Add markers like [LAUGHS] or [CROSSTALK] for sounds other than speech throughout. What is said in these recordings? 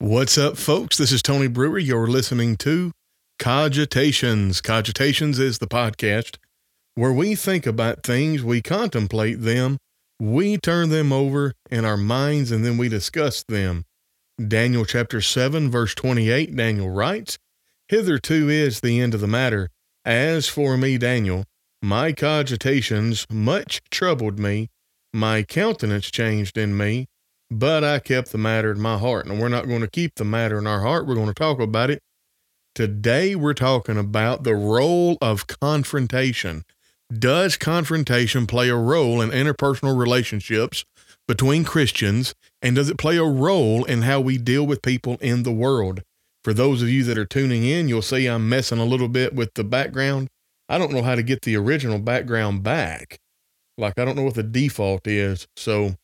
What's up, folks? This is Tony Brewer. You're listening to Cogitations. Cogitations is the podcast where we think about things, we contemplate them, we turn them over in our minds, and then we discuss them. Daniel chapter 7, verse 28, Daniel writes, Hitherto is the end of the matter. As for me, Daniel, my cogitations much troubled me, my countenance changed in me, but I kept the matter in my heart. And we're not going to keep the matter in our heart. We're going to talk about it. Today, we're talking about the role of confrontation. Does confrontation play a role in interpersonal relationships between Christians? And does it play a role in how we deal with people in the world? For those of you that are tuning in, you'll see I'm messing a little bit with the background. I don't know how to get the original background back. Like, I don't know what the default is. So,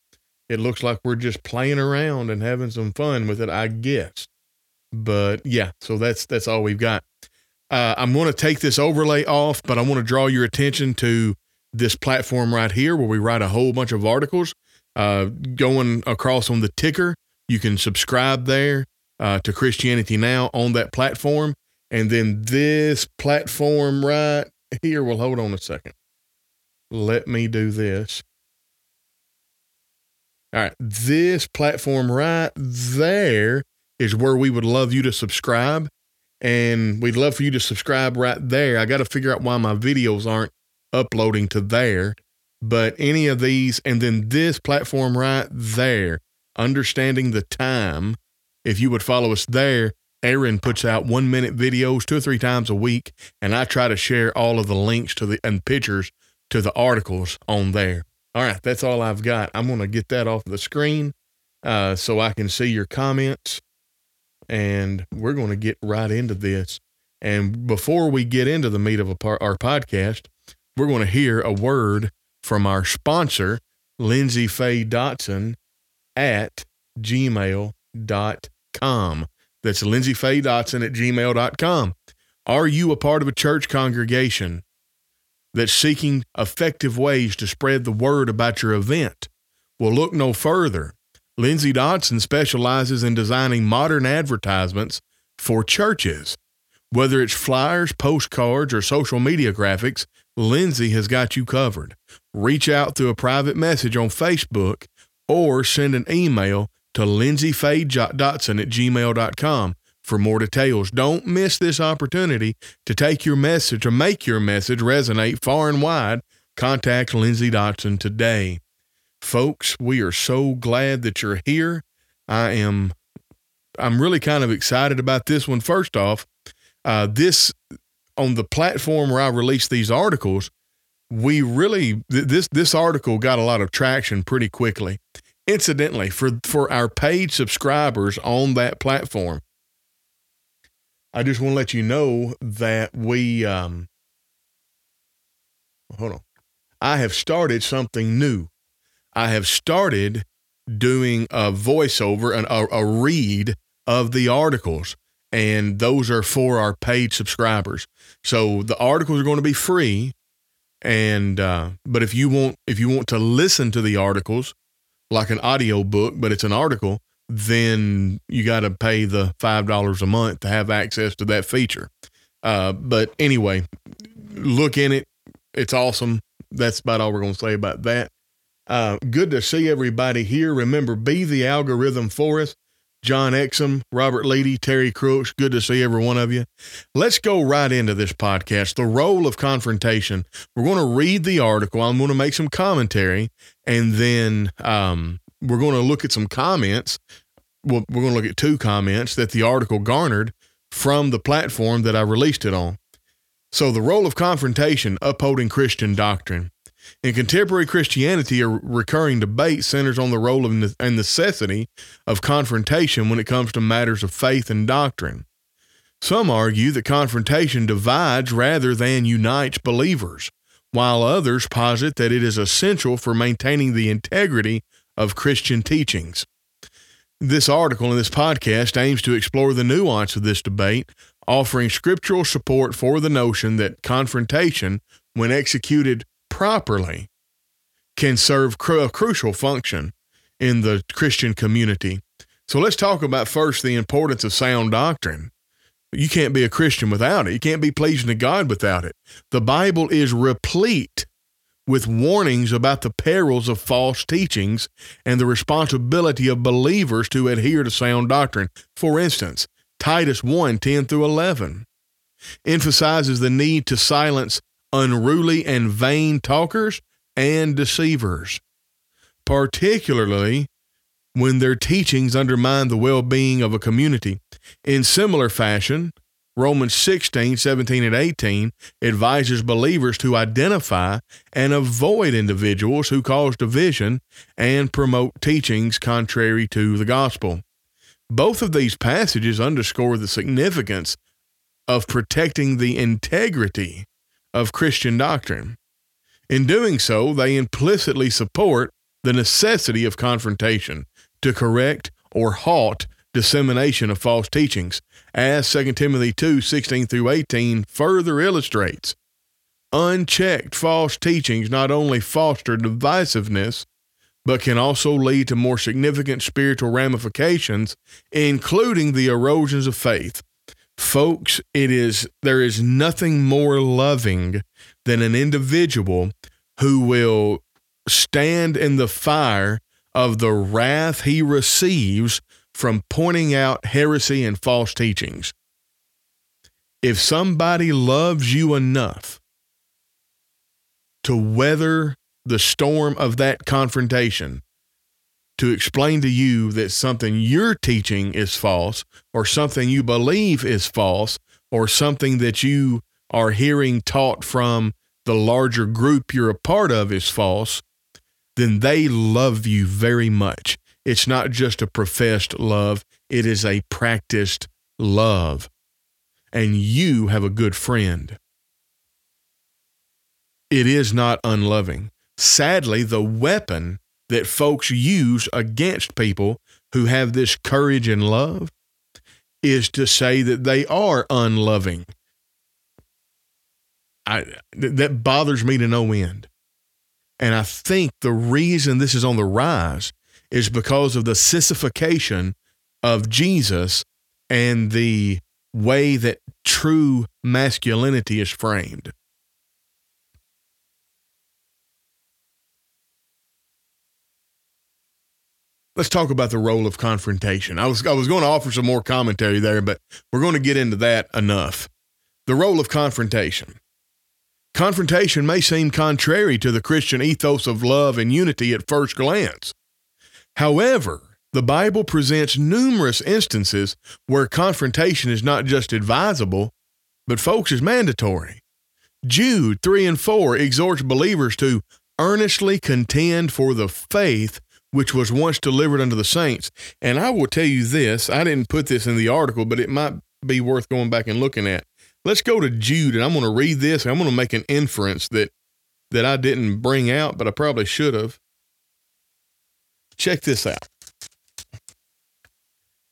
it looks like we're just playing around and having some fun with it, I guess. But yeah, so that's that's all we've got. Uh, I'm going to take this overlay off, but I want to draw your attention to this platform right here where we write a whole bunch of articles. Uh, going across on the ticker, you can subscribe there uh, to Christianity Now on that platform. And then this platform right here, well, hold on a second. Let me do this. All right. This platform right there is where we would love you to subscribe. And we'd love for you to subscribe right there. I got to figure out why my videos aren't uploading to there. But any of these, and then this platform right there, understanding the time, if you would follow us there, Aaron puts out one minute videos two or three times a week. And I try to share all of the links to the and pictures to the articles on there. All right, that's all I've got. I'm going to get that off the screen uh, so I can see your comments. And we're going to get right into this. And before we get into the meat of par- our podcast, we're going to hear a word from our sponsor, Lindsay Faye Dotson at gmail.com. That's Lindsay Faye Dotson at gmail.com. Are you a part of a church congregation? That's seeking effective ways to spread the word about your event. Well, look no further. Lindsay Dotson specializes in designing modern advertisements for churches. Whether it's flyers, postcards, or social media graphics, Lindsay has got you covered. Reach out through a private message on Facebook or send an email to lindsayfadedotson at gmail.com for more details. Don't miss this opportunity to take your message or make your message resonate far and wide. Contact Lindsay Dotson today. Folks, we are so glad that you're here. I am I'm really kind of excited about this one. First off, uh, this on the platform where I release these articles, we really th- this this article got a lot of traction pretty quickly. Incidentally, for for our paid subscribers on that platform, I just want to let you know that we, um, hold on. I have started something new. I have started doing a voiceover and a, a read of the articles, and those are for our paid subscribers. So the articles are going to be free, and uh, but if you want if you want to listen to the articles like an audio book, but it's an article, then you got to pay the $5 a month to have access to that feature. Uh, but anyway, look in it. It's awesome. That's about all we're going to say about that. Uh, good to see everybody here. Remember, be the algorithm for us. John Exum, Robert Leedy, Terry Crooks. Good to see every one of you. Let's go right into this podcast. The role of confrontation. We're going to read the article. I'm going to make some commentary, and then um, we're going to look at some comments. Well, we're going to look at two comments that the article garnered from the platform that I released it on. So, the role of confrontation, upholding Christian doctrine. In contemporary Christianity, a recurring debate centers on the role of and necessity of confrontation when it comes to matters of faith and doctrine. Some argue that confrontation divides rather than unites believers, while others posit that it is essential for maintaining the integrity of Christian teachings. This article and this podcast aims to explore the nuance of this debate, offering scriptural support for the notion that confrontation, when executed properly, can serve a crucial function in the Christian community. So let's talk about first the importance of sound doctrine. You can't be a Christian without it. You can't be pleasing to God without it. The Bible is replete with warnings about the perils of false teachings and the responsibility of believers to adhere to sound doctrine. For instance, Titus 1 10 through 11 emphasizes the need to silence unruly and vain talkers and deceivers, particularly when their teachings undermine the well being of a community. In similar fashion, Romans 16, 17, and 18 advises believers to identify and avoid individuals who cause division and promote teachings contrary to the gospel. Both of these passages underscore the significance of protecting the integrity of Christian doctrine. In doing so, they implicitly support the necessity of confrontation to correct or halt dissemination of false teachings, as 2 Timothy 2 16 through 18 further illustrates. Unchecked false teachings not only foster divisiveness, but can also lead to more significant spiritual ramifications, including the erosions of faith. Folks, it is there is nothing more loving than an individual who will stand in the fire of the wrath he receives from pointing out heresy and false teachings. If somebody loves you enough to weather the storm of that confrontation, to explain to you that something you're teaching is false, or something you believe is false, or something that you are hearing taught from the larger group you're a part of is false, then they love you very much. It's not just a professed love, it is a practiced love. And you have a good friend. It is not unloving. Sadly, the weapon that folks use against people who have this courage and love is to say that they are unloving. I, that bothers me to no end. And I think the reason this is on the rise is because of the sissification of Jesus and the way that true masculinity is framed. Let's talk about the role of confrontation. I was I was going to offer some more commentary there, but we're going to get into that enough. The role of confrontation. Confrontation may seem contrary to the Christian ethos of love and unity at first glance. However, the Bible presents numerous instances where confrontation is not just advisable, but folks is mandatory. Jude 3 and 4 exhorts believers to earnestly contend for the faith which was once delivered unto the saints. And I will tell you this I didn't put this in the article, but it might be worth going back and looking at. Let's go to Jude, and I'm going to read this. I'm going to make an inference that that I didn't bring out, but I probably should have. Check this out.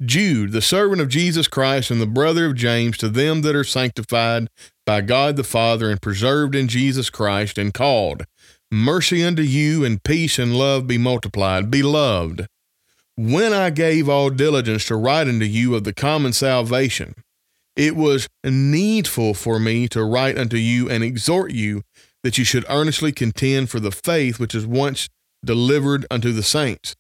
Jude, the servant of Jesus Christ and the brother of James, to them that are sanctified by God the Father and preserved in Jesus Christ and called, mercy unto you and peace and love be multiplied. Beloved, when I gave all diligence to write unto you of the common salvation, it was needful for me to write unto you and exhort you that you should earnestly contend for the faith which is once delivered unto the saints.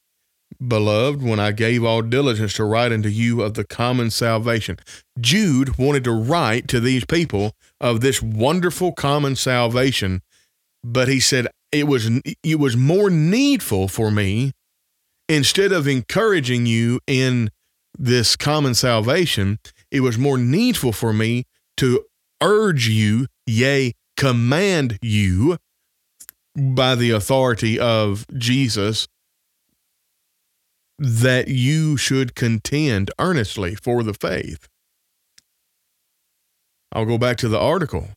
Beloved, when I gave all diligence to write unto you of the common salvation. Jude wanted to write to these people of this wonderful common salvation, but he said it was it was more needful for me instead of encouraging you in this common salvation, it was more needful for me to urge you, yea, command you by the authority of Jesus that you should contend earnestly for the faith. I'll go back to the article.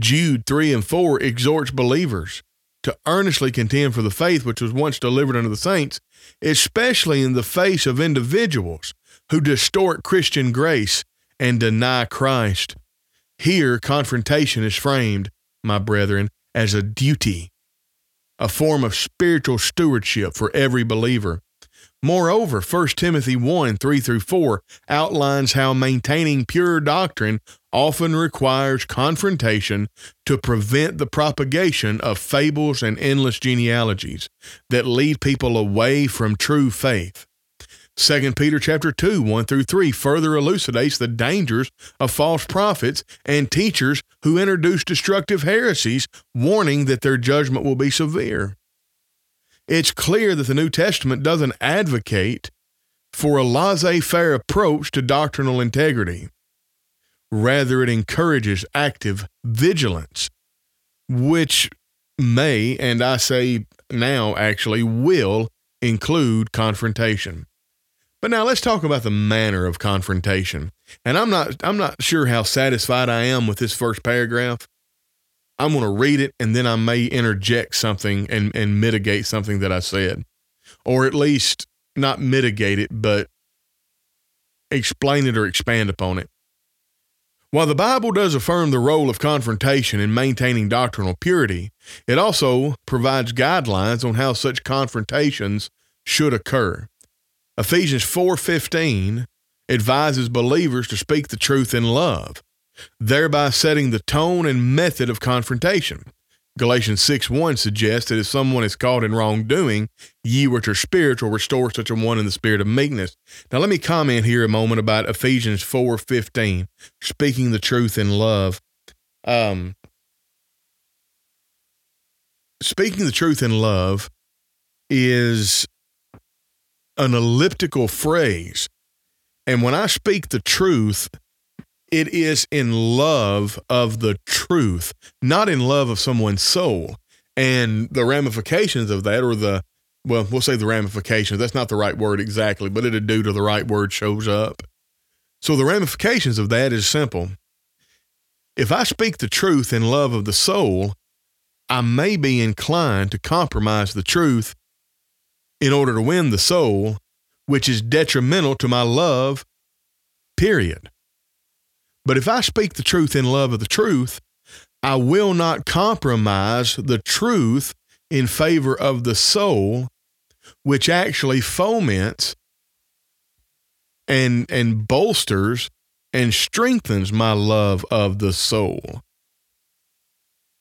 Jude 3 and 4 exhorts believers to earnestly contend for the faith which was once delivered unto the saints, especially in the face of individuals who distort Christian grace and deny Christ. Here, confrontation is framed, my brethren, as a duty, a form of spiritual stewardship for every believer. Moreover, 1 Timothy 1 3 through 4 outlines how maintaining pure doctrine often requires confrontation to prevent the propagation of fables and endless genealogies that lead people away from true faith. 2 Peter chapter 2, 1 through 3 further elucidates the dangers of false prophets and teachers who introduce destructive heresies, warning that their judgment will be severe. It's clear that the New Testament doesn't advocate for a laissez faire approach to doctrinal integrity. Rather, it encourages active vigilance, which may, and I say now actually will, include confrontation. But now let's talk about the manner of confrontation. And I'm not I'm not sure how satisfied I am with this first paragraph. I'm going to read it and then I may interject something and, and mitigate something that I said. Or at least not mitigate it, but explain it or expand upon it. While the Bible does affirm the role of confrontation in maintaining doctrinal purity, it also provides guidelines on how such confrontations should occur. Ephesians 4:15 advises believers to speak the truth in love thereby setting the tone and method of confrontation. Galatians 6 1 suggests that if someone is caught in wrongdoing, ye which are spiritual restore such a one in the spirit of meekness. Now let me comment here a moment about Ephesians four fifteen, speaking the truth in love. Um, speaking the truth in love is an elliptical phrase. And when I speak the truth, it is in love of the truth, not in love of someone's soul. And the ramifications of that, or the, well, we'll say the ramifications, that's not the right word exactly, but it'll do to the right word shows up. So the ramifications of that is simple. If I speak the truth in love of the soul, I may be inclined to compromise the truth in order to win the soul, which is detrimental to my love, period. But if I speak the truth in love of the truth, I will not compromise the truth in favor of the soul, which actually foments and and bolsters and strengthens my love of the soul.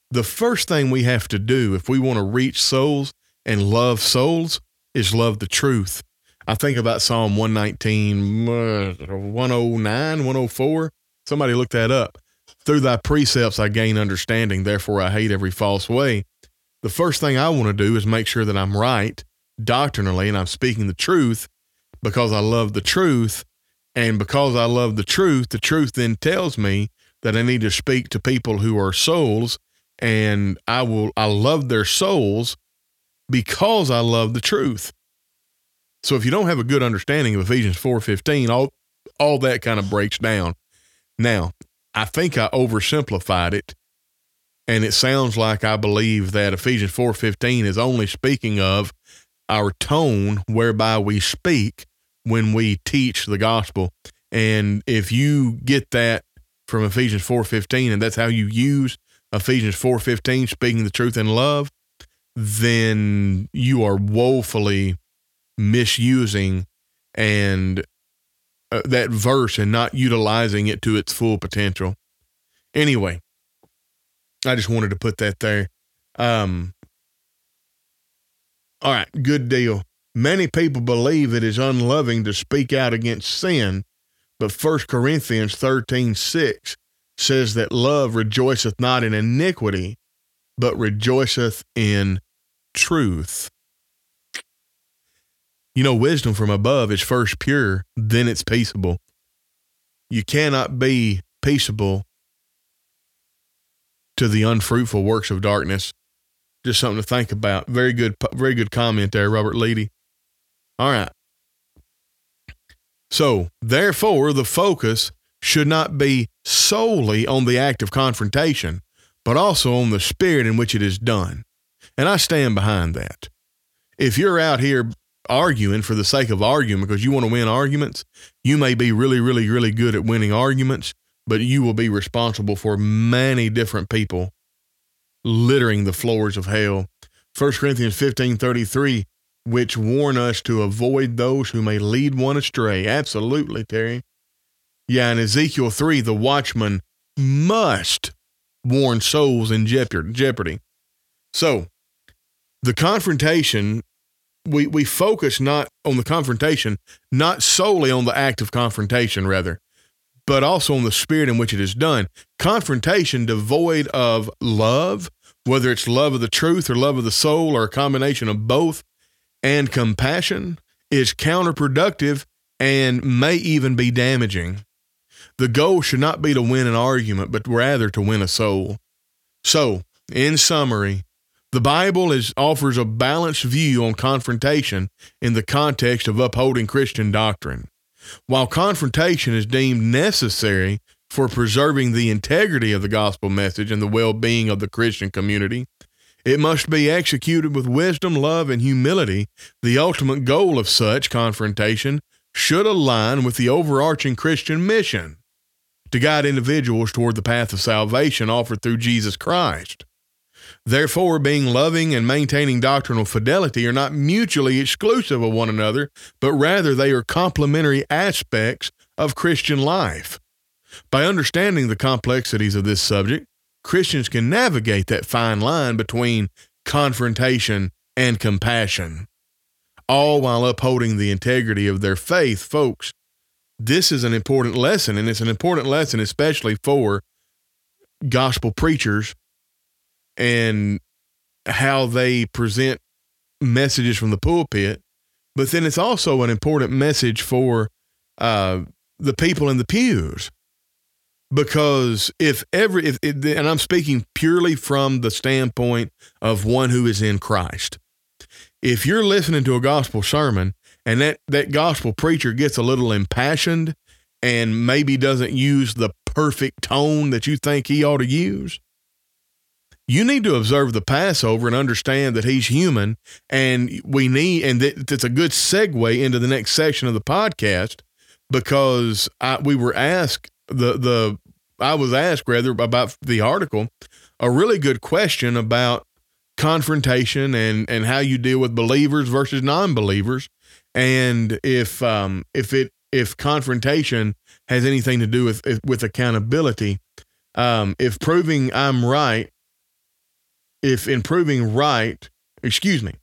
The first thing we have to do if we want to reach souls and love souls is love the truth. I think about Psalm 119, uh, 109, 104. Somebody look that up. Through thy precepts I gain understanding, therefore I hate every false way. The first thing I want to do is make sure that I'm right doctrinally and I'm speaking the truth because I love the truth. And because I love the truth, the truth then tells me that I need to speak to people who are souls and I will I love their souls because I love the truth. So if you don't have a good understanding of Ephesians 4:15, all all that kind of breaks down. Now, I think I oversimplified it, and it sounds like I believe that Ephesians 4:15 is only speaking of our tone whereby we speak when we teach the gospel. And if you get that from Ephesians 4:15 and that's how you use Ephesians 4:15 speaking the truth in love, then you are woefully misusing and uh, that verse and not utilizing it to its full potential. Anyway, I just wanted to put that there. Um, all right, good deal. Many people believe it is unloving to speak out against sin, but 1 Corinthians 13 6 says that love rejoiceth not in iniquity, but rejoiceth in truth. You know, wisdom from above is first pure, then it's peaceable. You cannot be peaceable to the unfruitful works of darkness. Just something to think about. Very good, very good comment there, Robert Leedy. All right. So, therefore, the focus should not be solely on the act of confrontation, but also on the spirit in which it is done. And I stand behind that. If you're out here arguing for the sake of arguing because you want to win arguments, you may be really, really, really good at winning arguments, but you will be responsible for many different people littering the floors of hell. 1 Corinthians 15 33 which warn us to avoid those who may lead one astray. Absolutely, Terry. Yeah, in Ezekiel 3, the watchman must warn souls in jeopardy. So, the confrontation, we, we focus not on the confrontation, not solely on the act of confrontation, rather, but also on the spirit in which it is done. Confrontation devoid of love, whether it's love of the truth or love of the soul or a combination of both, and compassion is counterproductive and may even be damaging. The goal should not be to win an argument, but rather to win a soul. So, in summary, the Bible is, offers a balanced view on confrontation in the context of upholding Christian doctrine. While confrontation is deemed necessary for preserving the integrity of the gospel message and the well being of the Christian community, it must be executed with wisdom, love, and humility. The ultimate goal of such confrontation should align with the overarching Christian mission to guide individuals toward the path of salvation offered through Jesus Christ. Therefore, being loving and maintaining doctrinal fidelity are not mutually exclusive of one another, but rather they are complementary aspects of Christian life. By understanding the complexities of this subject, Christians can navigate that fine line between confrontation and compassion, all while upholding the integrity of their faith. Folks, this is an important lesson, and it's an important lesson, especially for gospel preachers and how they present messages from the pulpit. But then it's also an important message for uh, the people in the pews because if every if, and I'm speaking purely from the standpoint of one who is in Christ. If you're listening to a gospel sermon and that that gospel preacher gets a little impassioned and maybe doesn't use the perfect tone that you think he ought to use, you need to observe the Passover and understand that he's human. And we need, and that, that's a good segue into the next section of the podcast because I, we were asked the the I was asked rather about the article a really good question about confrontation and and how you deal with believers versus non-believers and if um if it if confrontation has anything to do with with accountability um if proving I'm right if in proving right excuse me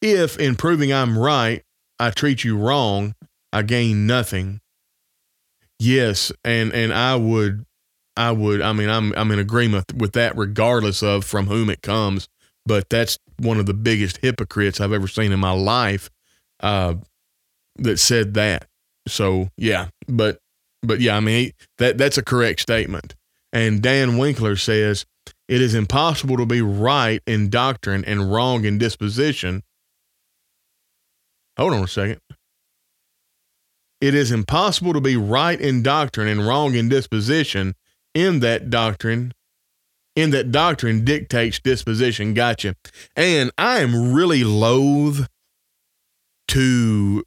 if in proving I'm right I treat you wrong I gain nothing yes and and I would I would. I mean, I'm I'm in agreement with that, regardless of from whom it comes. But that's one of the biggest hypocrites I've ever seen in my life uh, that said that. So yeah, but but yeah, I mean that that's a correct statement. And Dan Winkler says it is impossible to be right in doctrine and wrong in disposition. Hold on a second. It is impossible to be right in doctrine and wrong in disposition in that doctrine in that doctrine dictates disposition. Gotcha. And I am really loath to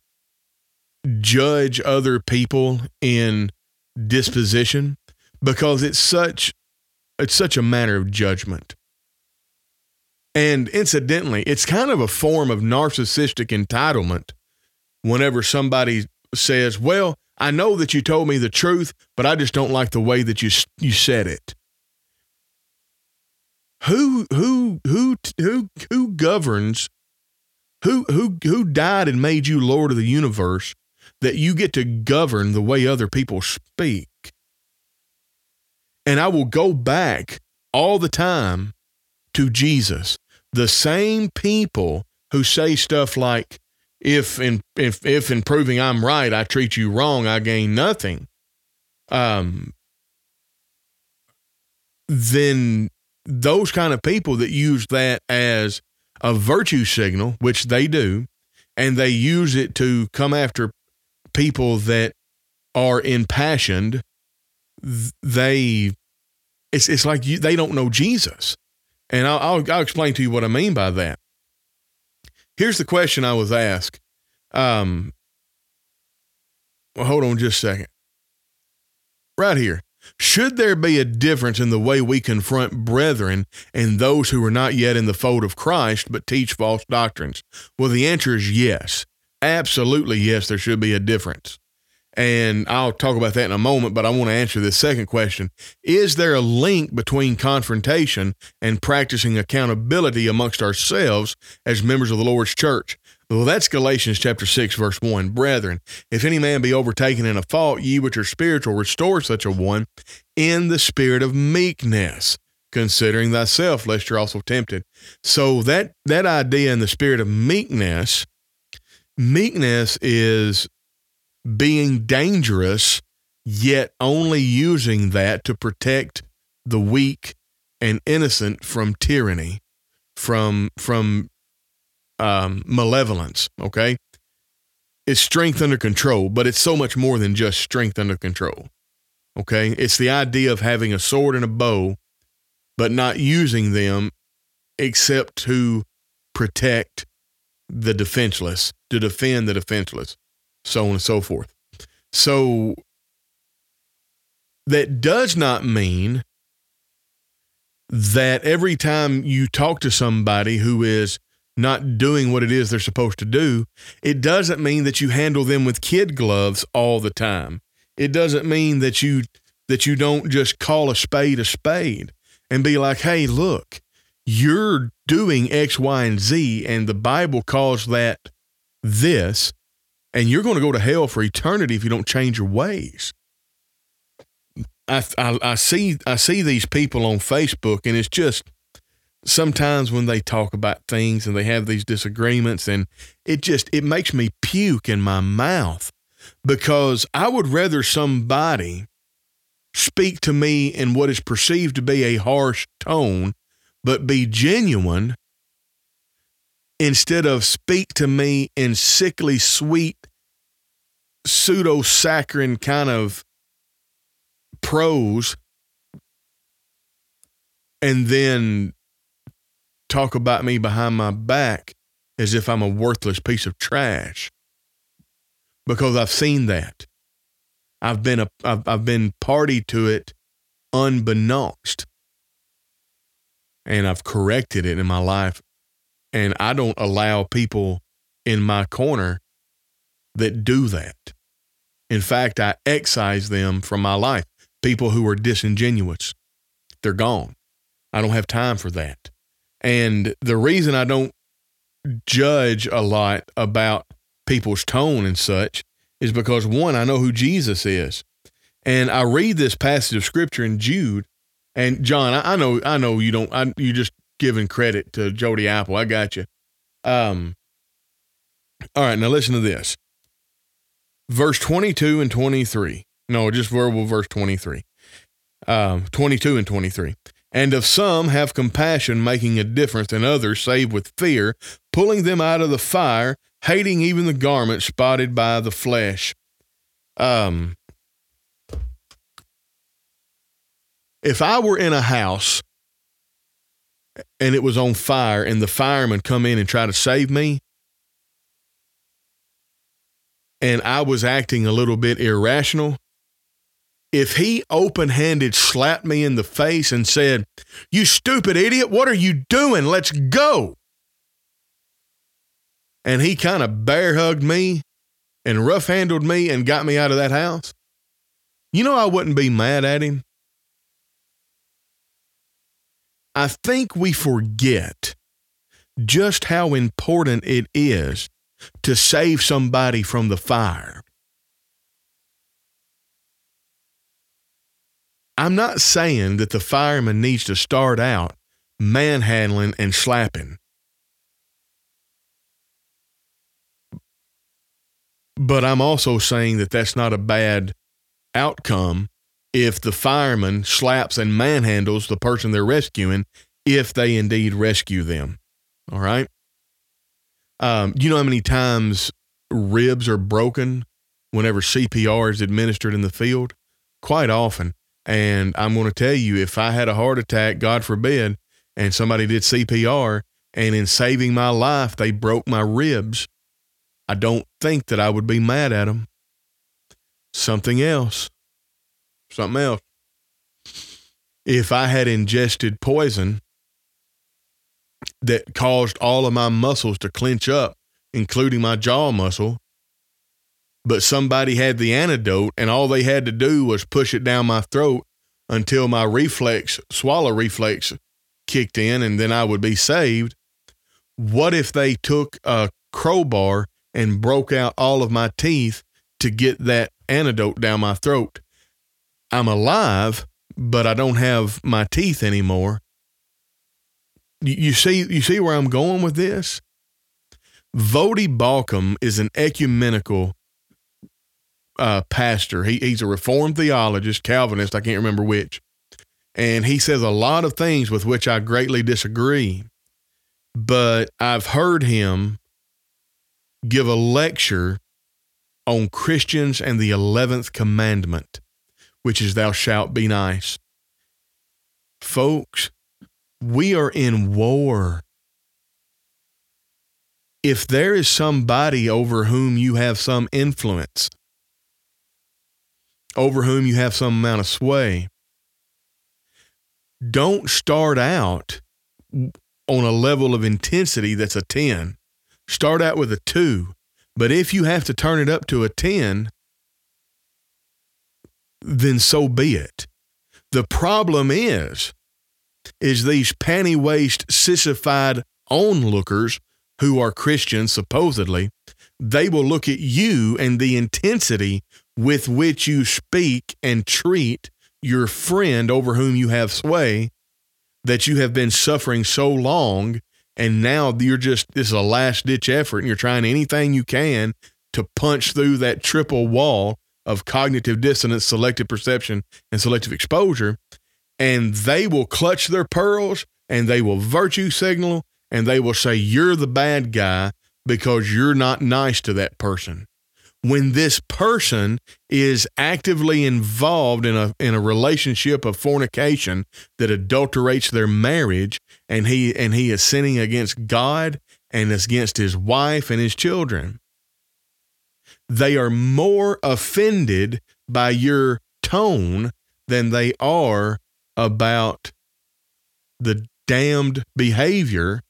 judge other people in disposition because it's such it's such a matter of judgment. And incidentally, it's kind of a form of narcissistic entitlement whenever somebody says, "Well, I know that you told me the truth, but I just don't like the way that you you said it. Who who who who who governs? Who who who died and made you Lord of the universe that you get to govern the way other people speak? And I will go back all the time to Jesus. The same people who say stuff like, if in if if in proving I'm right, I treat you wrong, I gain nothing. Um, then those kind of people that use that as a virtue signal, which they do, and they use it to come after people that are impassioned, they it's it's like you, they don't know Jesus, and I'll, I'll I'll explain to you what I mean by that. Here's the question I was asked. Um, well, hold on just a second. Right here. Should there be a difference in the way we confront brethren and those who are not yet in the fold of Christ but teach false doctrines? Well, the answer is yes. Absolutely, yes, there should be a difference. And I'll talk about that in a moment, but I want to answer this second question. Is there a link between confrontation and practicing accountability amongst ourselves as members of the Lord's church? Well, that's Galatians chapter 6, verse 1. Brethren, if any man be overtaken in a fault, ye which are spiritual, restore such a one in the spirit of meekness, considering thyself, lest you're also tempted. So that that idea in the spirit of meekness, meekness is being dangerous, yet only using that to protect the weak and innocent from tyranny, from from um, malevolence. Okay, it's strength under control, but it's so much more than just strength under control. Okay, it's the idea of having a sword and a bow, but not using them except to protect the defenseless, to defend the defenseless, so on and so forth. So that does not mean that every time you talk to somebody who is not doing what it is they're supposed to do, it doesn't mean that you handle them with kid gloves all the time. It doesn't mean that you that you don't just call a spade a spade and be like, "Hey, look, you're doing X, Y, and Z, and the Bible calls that this, and you're going to go to hell for eternity if you don't change your ways." I, I, I see I see these people on Facebook, and it's just sometimes when they talk about things and they have these disagreements and it just it makes me puke in my mouth because I would rather somebody speak to me in what is perceived to be a harsh tone but be genuine instead of speak to me in sickly sweet pseudo saccharine kind of prose and then talk about me behind my back as if I'm a worthless piece of trash because I've seen that. I've been a I've, I've been party to it unbeknownst. And I've corrected it in my life. And I don't allow people in my corner that do that. In fact, I excise them from my life. People who are disingenuous, they're gone. I don't have time for that. And the reason I don't judge a lot about people's tone and such is because one, I know who Jesus is. And I read this passage of scripture in Jude. And John, I, I know, I know you don't, I, you just giving credit to Jody Apple. I got you. Um, all right, now listen to this. Verse 22 and 23. No, just verbal verse 23. Um, 22 and 23. And of some have compassion, making a difference, and others save with fear, pulling them out of the fire, hating even the garment spotted by the flesh. Um, if I were in a house and it was on fire and the firemen come in and try to save me, and I was acting a little bit irrational, if he open handed slapped me in the face and said, You stupid idiot, what are you doing? Let's go. And he kind of bear hugged me and rough handled me and got me out of that house, you know, I wouldn't be mad at him. I think we forget just how important it is to save somebody from the fire. I'm not saying that the fireman needs to start out manhandling and slapping. But I'm also saying that that's not a bad outcome if the fireman slaps and manhandles the person they're rescuing, if they indeed rescue them. All right. Um, you know how many times ribs are broken whenever CPR is administered in the field? Quite often. And I'm going to tell you, if I had a heart attack, God forbid, and somebody did CPR, and in saving my life, they broke my ribs, I don't think that I would be mad at them. Something else. Something else. if I had ingested poison that caused all of my muscles to clench up, including my jaw muscle, but somebody had the antidote and all they had to do was push it down my throat until my reflex, swallow reflex kicked in and then I would be saved. What if they took a crowbar and broke out all of my teeth to get that antidote down my throat? I'm alive, but I don't have my teeth anymore. You see, you see where I'm going with this? Voddie Baucham is an ecumenical uh, pastor. He, he's a Reformed theologist, Calvinist, I can't remember which. And he says a lot of things with which I greatly disagree. But I've heard him give a lecture on Christians and the 11th commandment, which is, Thou shalt be nice. Folks, we are in war. If there is somebody over whom you have some influence, over whom you have some amount of sway. Don't start out on a level of intensity that's a 10. Start out with a 2. But if you have to turn it up to a 10, then so be it. The problem is, is these panty waist sissified onlookers who are Christians supposedly, they will look at you and the intensity with which you speak and treat your friend over whom you have sway that you have been suffering so long and now you're just this is a last ditch effort and you're trying anything you can to punch through that triple wall of cognitive dissonance selective perception and selective exposure and they will clutch their pearls and they will virtue signal and they will say you're the bad guy because you're not nice to that person. When this person is actively involved in a in a relationship of fornication that adulterates their marriage and he and he is sinning against God and against his wife and his children they are more offended by your tone than they are about the damned behavior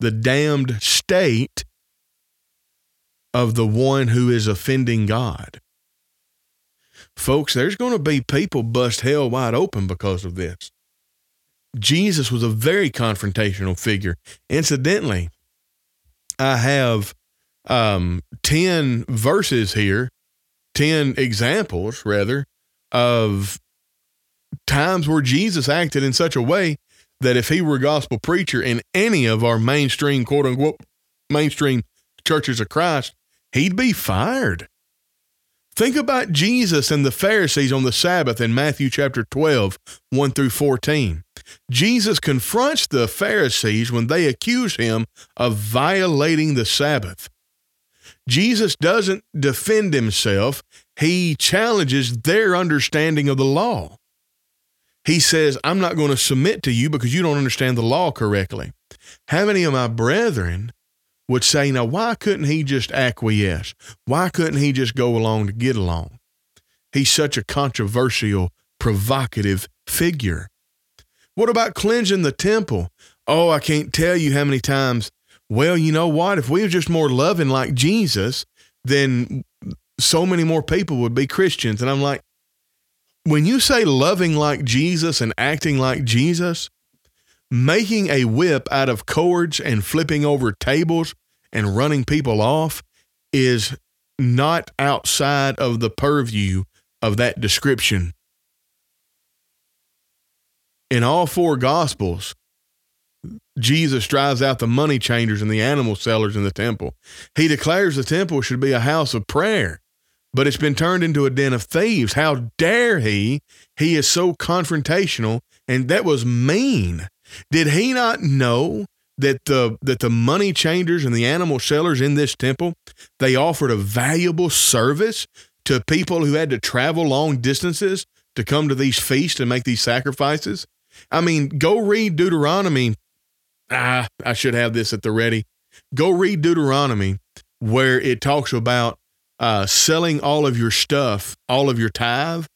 the damned state of the one who is offending God. Folks, there's going to be people bust hell wide open because of this. Jesus was a very confrontational figure. Incidentally, I have um, 10 verses here, 10 examples, rather, of times where Jesus acted in such a way that if he were a gospel preacher in any of our mainstream, quote unquote, mainstream churches of Christ, he'd be fired. Think about Jesus and the Pharisees on the Sabbath in Matthew chapter 12, 1 through 14. Jesus confronts the Pharisees when they accuse him of violating the Sabbath. Jesus doesn't defend himself, he challenges their understanding of the law. He says, I'm not going to submit to you because you don't understand the law correctly. How many of my brethren would say, now, why couldn't he just acquiesce? Why couldn't he just go along to get along? He's such a controversial, provocative figure. What about cleansing the temple? Oh, I can't tell you how many times. Well, you know what? If we were just more loving like Jesus, then so many more people would be Christians. And I'm like, when you say loving like Jesus and acting like Jesus, making a whip out of cords and flipping over tables and running people off is not outside of the purview of that description. In all four gospels, Jesus drives out the money changers and the animal sellers in the temple. He declares the temple should be a house of prayer, but it's been turned into a den of thieves. How dare he? He is so confrontational, and that was mean. Did he not know that the that the money changers and the animal sellers in this temple they offered a valuable service to people who had to travel long distances to come to these feasts and make these sacrifices? I mean, go read Deuteronomy. Ah, I should have this at the ready. Go read Deuteronomy where it talks about uh, selling all of your stuff, all of your tithe,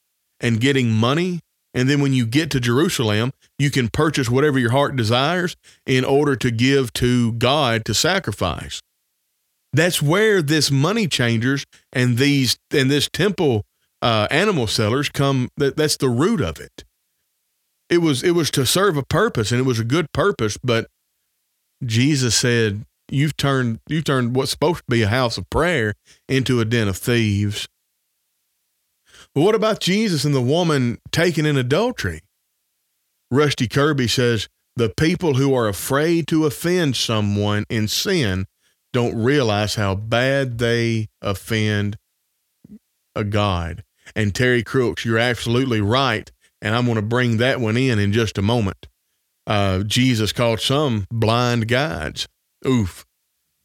and getting money And then when you get to Jerusalem, you can purchase whatever your heart desires in order to give to God to sacrifice. That's where this money changers and these and this temple uh, animal sellers come. That, that's the root of it. It was it was to serve a purpose, and it was a good purpose. But Jesus said, "You've turned you've turned what's supposed to be a house of prayer into a den of thieves." But what about Jesus and the woman taken in adultery? Rusty Kirby says the people who are afraid to offend someone in sin don't realize how bad they offend a God. And Terry Crooks, you're absolutely right. And I'm going to bring that one in in just a moment. Uh, Jesus called some blind guides. Oof.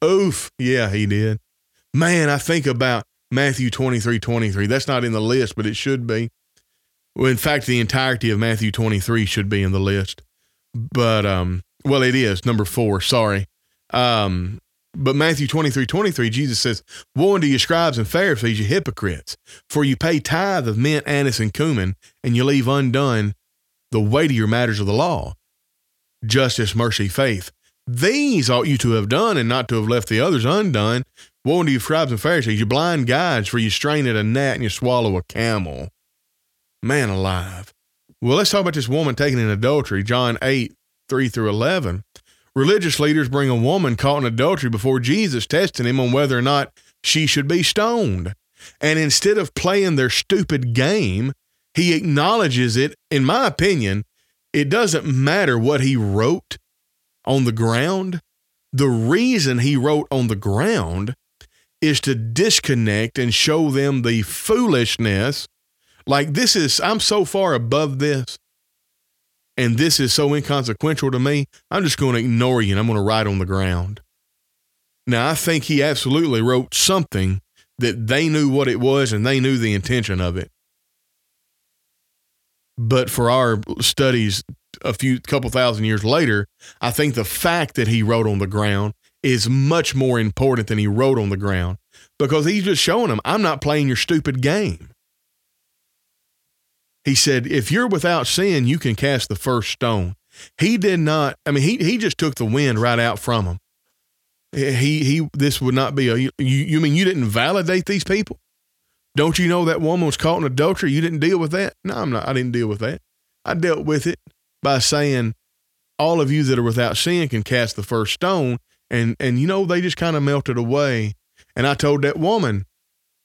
Oof. Yeah, he did. Man, I think about Matthew 23 23. That's not in the list, but it should be. In fact, the entirety of Matthew 23 should be in the list. But, um, well, it is number four. Sorry. Um, but Matthew 23 23, Jesus says, Woe unto you, scribes and Pharisees, you hypocrites, for you pay tithe of mint, anise, and cumin, and you leave undone the weightier matters of the law justice, mercy, faith. These ought you to have done, and not to have left the others undone. Woe unto you, scribes and Pharisees, you blind guides, for you strain at a gnat and you swallow a camel. Man alive. Well, let's talk about this woman taken in adultery, John 8, 3 through 11. Religious leaders bring a woman caught in adultery before Jesus, testing him on whether or not she should be stoned. And instead of playing their stupid game, he acknowledges it. In my opinion, it doesn't matter what he wrote on the ground. The reason he wrote on the ground is to disconnect and show them the foolishness. Like, this is, I'm so far above this and this is so inconsequential to me, I'm just going to ignore you and I'm going to write on the ground. Now, I think he absolutely wrote something that they knew what it was and they knew the intention of it. But for our studies a few couple thousand years later, I think the fact that he wrote on the ground is much more important than he wrote on the ground because he's just showing them, I'm not playing your stupid game. He said, If you're without sin, you can cast the first stone. He did not, I mean, he, he just took the wind right out from him. He, he, this would not be a, you, you mean you didn't validate these people? Don't you know that woman was caught in adultery? You didn't deal with that? No, I'm not. I didn't deal with that. I dealt with it by saying, all of you that are without sin can cast the first stone. And, and you know, they just kind of melted away. And I told that woman,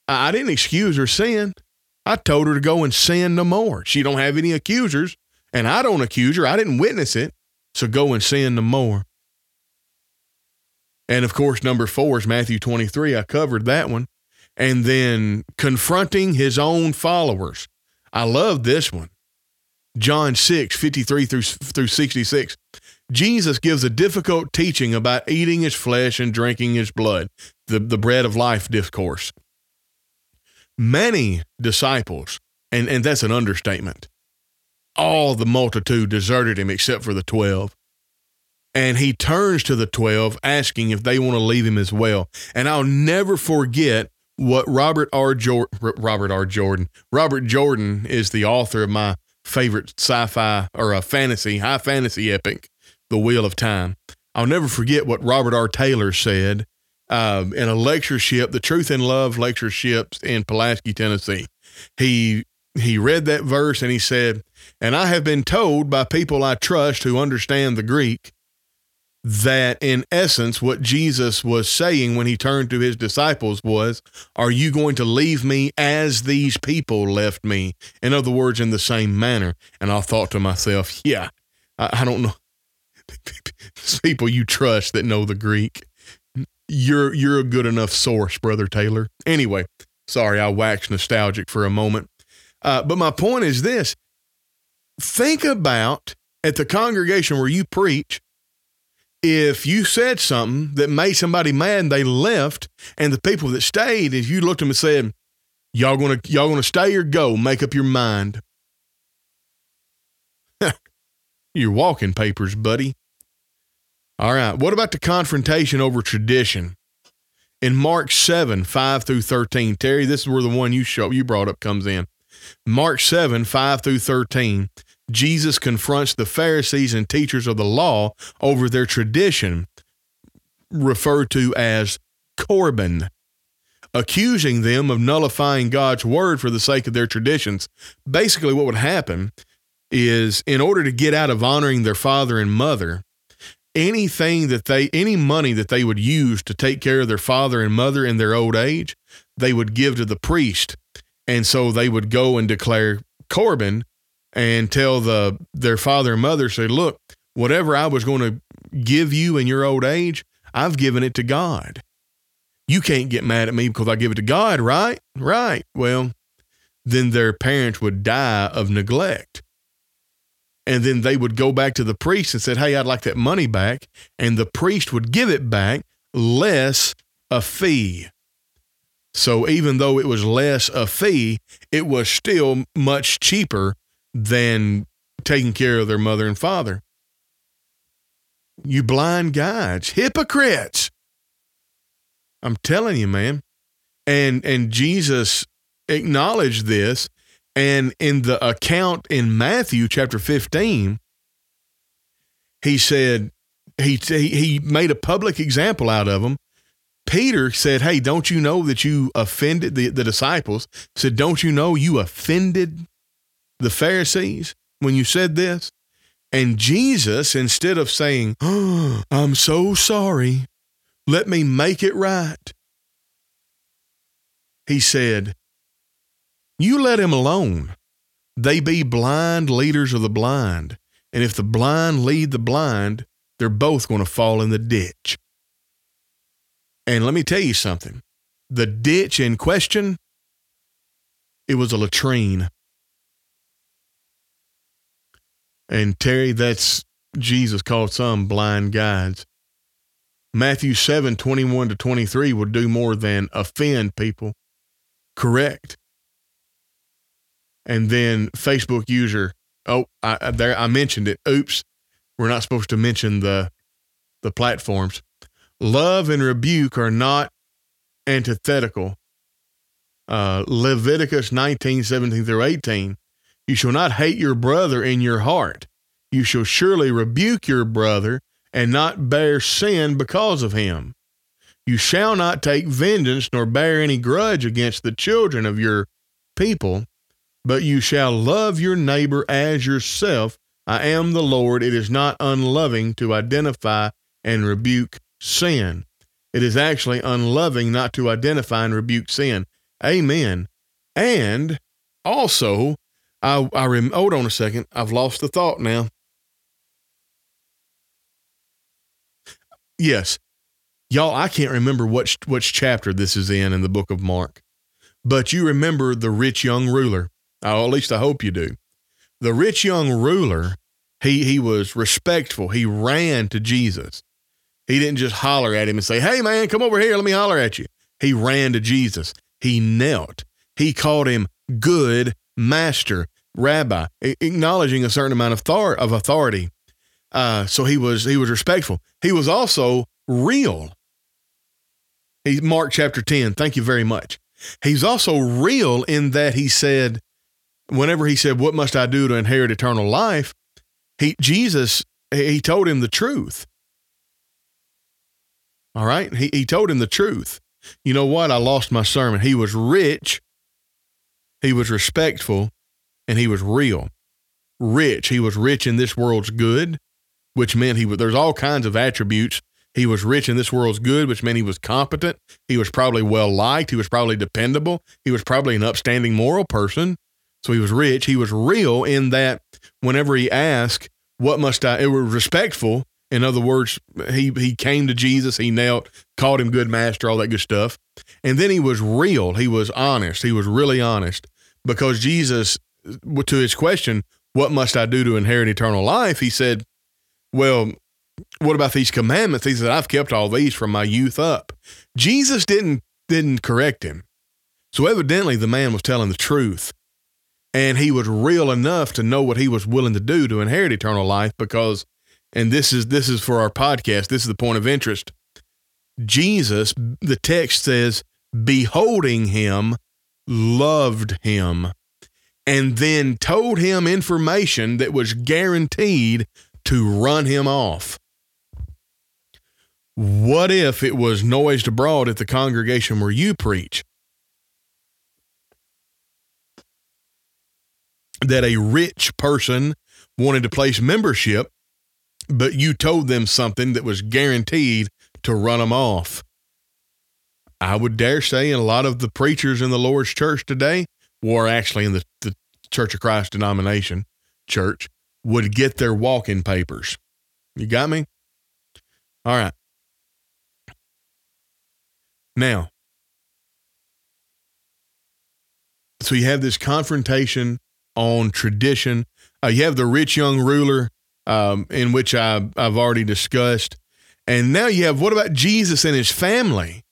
I, I didn't excuse her sin. I told her to go and sin no more. She don't have any accusers, and I don't accuse her. I didn't witness it. So go and sin no more. And of course, number four is Matthew 23. I covered that one. And then confronting his own followers. I love this one. John 6, 53 through, through 66. Jesus gives a difficult teaching about eating his flesh and drinking his blood, the, the bread of life discourse many disciples, and, and that's an understatement. All the multitude deserted him except for the 12. And he turns to the 12 asking if they want to leave him as well. And I'll never forget what Robert R. Jordan, Robert R. Jordan, Robert Jordan is the author of my favorite sci-fi or a fantasy, high fantasy epic, The Wheel of Time. I'll never forget what Robert R. Taylor said um, in a lectureship, the Truth in Love lectureships in Pulaski, Tennessee. He he read that verse and he said, "And I have been told by people I trust who understand the Greek that in essence what Jesus was saying when he turned to his disciples was, "Are you going to leave me as these people left me?" In other words, in the same manner. And I thought to myself, "Yeah, I, I don't know." [LAUGHS] people you trust that know the Greek you're you're a good enough source, brother Taylor. Anyway, sorry, I waxed nostalgic for a moment. Uh, but my point is this: think about at the congregation where you preach. If you said something that made somebody mad and they left, and the people that stayed, if you looked at them and said, "Y'all gonna y'all gonna stay or go? Make up your mind." [LAUGHS] You're walking papers, buddy. All right. What about the confrontation over tradition? In Mark 7, 5 through 13, Terry, this is where the one you show you brought up comes in. Mark 7, 5 through 13, Jesus confronts the Pharisees and teachers of the law over their tradition, referred to as Corban, accusing them of nullifying God's word for the sake of their traditions. Basically, what would happen is in order to get out of honoring their father and mother, anything that they, any money that they would use to take care of their father and mother in their old age, they would give to the priest. And so they would go and declare Corban and tell the their father and mother, say, look, whatever I was going to give you in your old age, I've given it to God. You can't get mad at me because I give it to God, right? Right. Well, then their parents would die of neglect. And then they would go back to the priest and said, Hey, I'd like that money back. And the priest would give it back less a fee. So even though it was less a fee, it was still much cheaper than taking care of their mother and father. You blind guides, hypocrites. I'm telling you, man. And and Jesus acknowledged this and in the account in Matthew chapter 15 he said he he made a public example out of them. Peter said, "Hey, don't you know that you offended the the disciples?" Said, "Don't you know you offended the Pharisees when you said this?" And Jesus, instead of saying, oh, I'm so sorry, let me make it right, he said, You let him alone. They be blind leaders of the blind. And if the blind lead the blind, they're both going to fall in the ditch. And let me tell you something the ditch in question, it was a latrine. And Terry, that's Jesus called some blind guides. Matthew 7 21 to 23 would do more than offend people. Correct. And then Facebook user, oh, I, there I mentioned it. Oops, we're not supposed to mention the the platforms. Love and rebuke are not antithetical. Uh, Leviticus 19, 17 through 18 you shall not hate your brother in your heart. You shall surely rebuke your brother and not bear sin because of him. You shall not take vengeance nor bear any grudge against the children of your people, but you shall love your neighbor as yourself. I am the Lord. It is not unloving to identify and rebuke sin. It is actually unloving not to identify and rebuke sin. Amen. And also, I, I rem- hold on a second. I've lost the thought now. Yes, y'all. I can't remember which which chapter this is in in the book of Mark, but you remember the rich young ruler. Oh, at least I hope you do. The rich young ruler. He he was respectful. He ran to Jesus. He didn't just holler at him and say, "Hey man, come over here. Let me holler at you." He ran to Jesus. He knelt. He called him good master, rabbi, acknowledging a certain amount of, thar- of authority. Uh, so he was he was respectful. He was also real. He Mark chapter 10. Thank you very much. He's also real in that he said, whenever he said, What must I do to inherit eternal life? He Jesus, he told him the truth. All right. He he told him the truth. You know what? I lost my sermon. He was rich he was respectful, and he was real. Rich. He was rich in this world's good, which meant he was, there's all kinds of attributes. He was rich in this world's good, which meant he was competent. He was probably well liked. He was probably dependable. He was probably an upstanding moral person. So he was rich. He was real in that whenever he asked, What must I? It was respectful. In other words, he, he came to Jesus, he knelt, called him good master, all that good stuff. And then he was real. He was honest. He was really honest because Jesus, to his question, what must I do to inherit eternal life? He said, well, what about these commandments? He said, I've kept all these from my youth up. Jesus didn't, didn't correct him. So evidently the man was telling the truth and he was real enough to know what he was willing to do to inherit eternal life because and this is this is for our podcast this is the point of interest jesus the text says beholding him loved him. and then told him information that was guaranteed to run him off. What if it was noised abroad at the congregation where you preach that a rich person wanted to place membership, but you told them something that was guaranteed to run them off? I would dare say, and a lot of the preachers in the Lord's church today, or actually in the, the Church of Christ denomination church, would get their walking papers. You got me? All right. Now, so you have this confrontation on tradition. Uh, you have the rich young ruler, um, in which I, I've already discussed. And now you have what about Jesus and his family?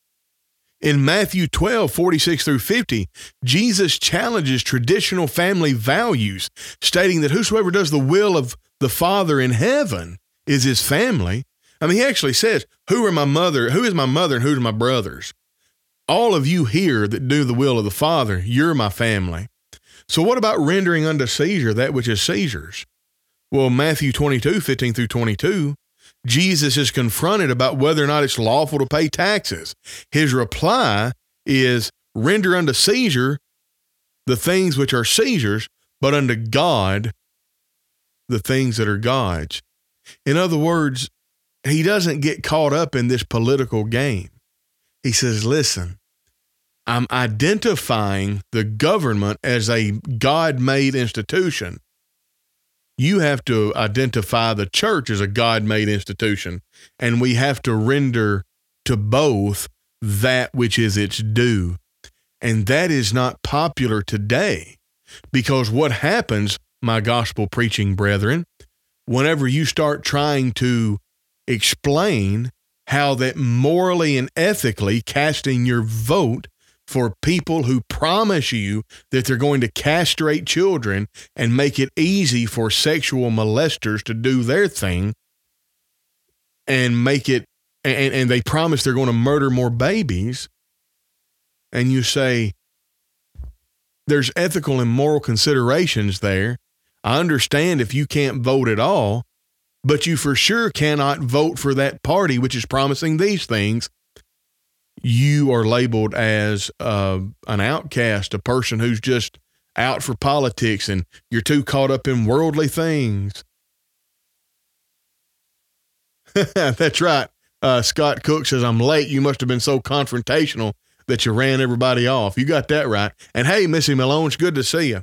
In Matthew 12, 46 through 50, Jesus challenges traditional family values, stating that whosoever does the will of the Father in heaven is his family. I mean, he actually says, Who are my mother? Who is my mother and who are my brothers? All of you here that do the will of the Father, you're my family. So, what about rendering unto Caesar that which is Caesar's? Well, Matthew 22, 15 through 22, Jesus is confronted about whether or not it's lawful to pay taxes. His reply is render unto Caesar the things which are Caesar's, but unto God the things that are God's. In other words, he doesn't get caught up in this political game. He says, listen, I'm identifying the government as a God made institution you have to identify the church as a God made institution, and we have to render to both that which is its due. And that is not popular today because what happens, my gospel preaching brethren, whenever you start trying to explain how that morally and ethically casting your vote for people who promise you that they're going to castrate children and make it easy for sexual molesters to do their thing and make it and, and they promise they're going to murder more babies and you say there's ethical and moral considerations there. I understand if you can't vote at all but you for sure cannot vote for that party which is promising these things you are labeled as uh, an outcast, a person who's just out for politics, and you're too caught up in worldly things. [LAUGHS] That's right. Uh, Scott Cook says, I'm late. You must have been so confrontational that you ran everybody off. You got that right. And hey, Missy Malone, it's good to see you.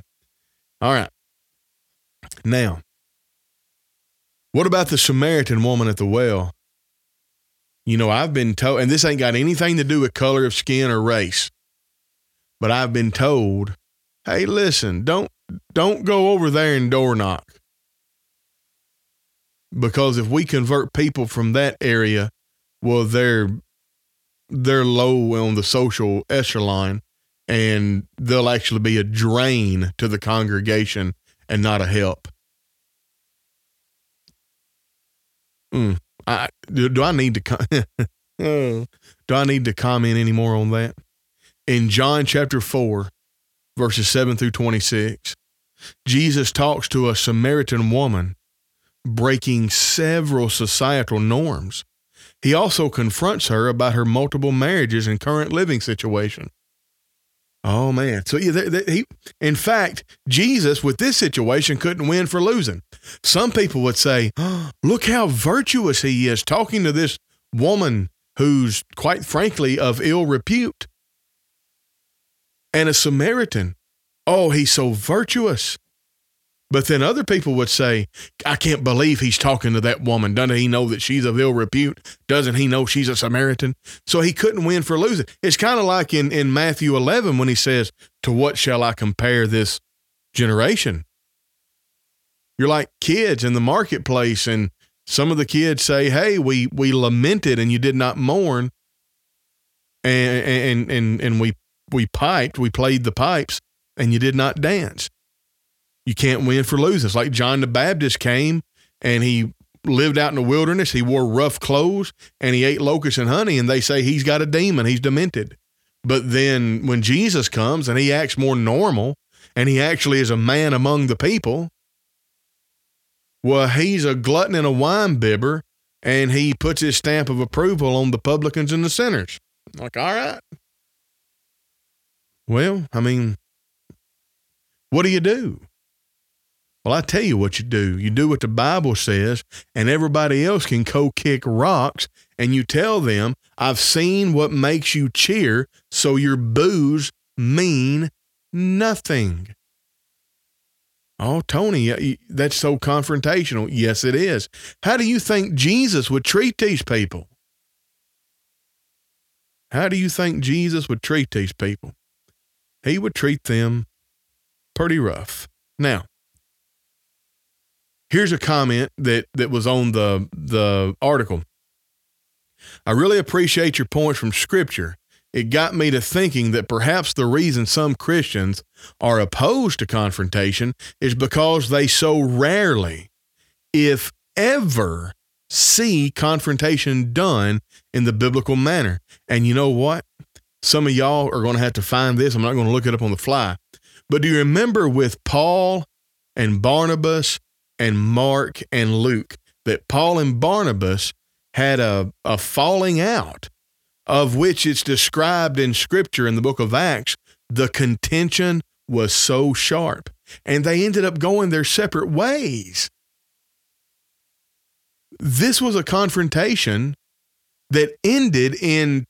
All right. Now, what about the Samaritan woman at the well? You know, I've been told, and this ain't got anything to do with color of skin or race, but I've been told, hey, listen, don't don't go over there and door knock. Because if we convert people from that area, well, they're they're low on the social echelon and they'll actually be a drain to the congregation and not a help. Mm. I, do, do I need to [LAUGHS] hmm. do I need to comment any more on that? In John chapter 4, verses 7 through 26, Jesus talks to a Samaritan woman breaking several societal norms. He also confronts her about her multiple marriages and current living situation. Oh man! So yeah, they, they, he, in fact, Jesus with this situation couldn't win for losing. Some people would say, oh, [GASPS] "Look how virtuous he is, talking to this woman who's quite frankly of ill repute, and a Samaritan. Oh, he's so virtuous." But then other people would say, I can't believe he's talking to that woman. Doesn't he know that she's of ill repute? Doesn't he know she's a Samaritan? So he couldn't win for losing. It's kind of like in, in Matthew 11 when he says, To what shall I compare this generation? You're like kids in the marketplace, and some of the kids say, Hey, we, we lamented and you did not mourn. And, and, and, and we, we piped, we played the pipes, and you did not dance. You can't win for losing. It's like John the Baptist came and he lived out in the wilderness. He wore rough clothes and he ate locusts and honey, and they say he's got a demon. He's demented. But then when Jesus comes and he acts more normal and he actually is a man among the people. Well, he's a glutton and a wine bibber, and he puts his stamp of approval on the publicans and the sinners. Like, all right. Well, I mean, what do you do? Well, I tell you what you do. You do what the Bible says, and everybody else can co kick rocks, and you tell them, I've seen what makes you cheer, so your boos mean nothing. Oh, Tony, that's so confrontational. Yes, it is. How do you think Jesus would treat these people? How do you think Jesus would treat these people? He would treat them pretty rough. Now, here's a comment that that was on the the article. I really appreciate your points from scripture it got me to thinking that perhaps the reason some Christians are opposed to confrontation is because they so rarely, if ever, see confrontation done in the biblical manner. And you know what? Some of y'all are going to have to find this. I'm not going to look it up on the fly. But do you remember with Paul and Barnabas and Mark and Luke that Paul and Barnabas had a, a falling out? of which it's described in scripture in the book of Acts, the contention was so sharp. And they ended up going their separate ways. This was a confrontation that ended in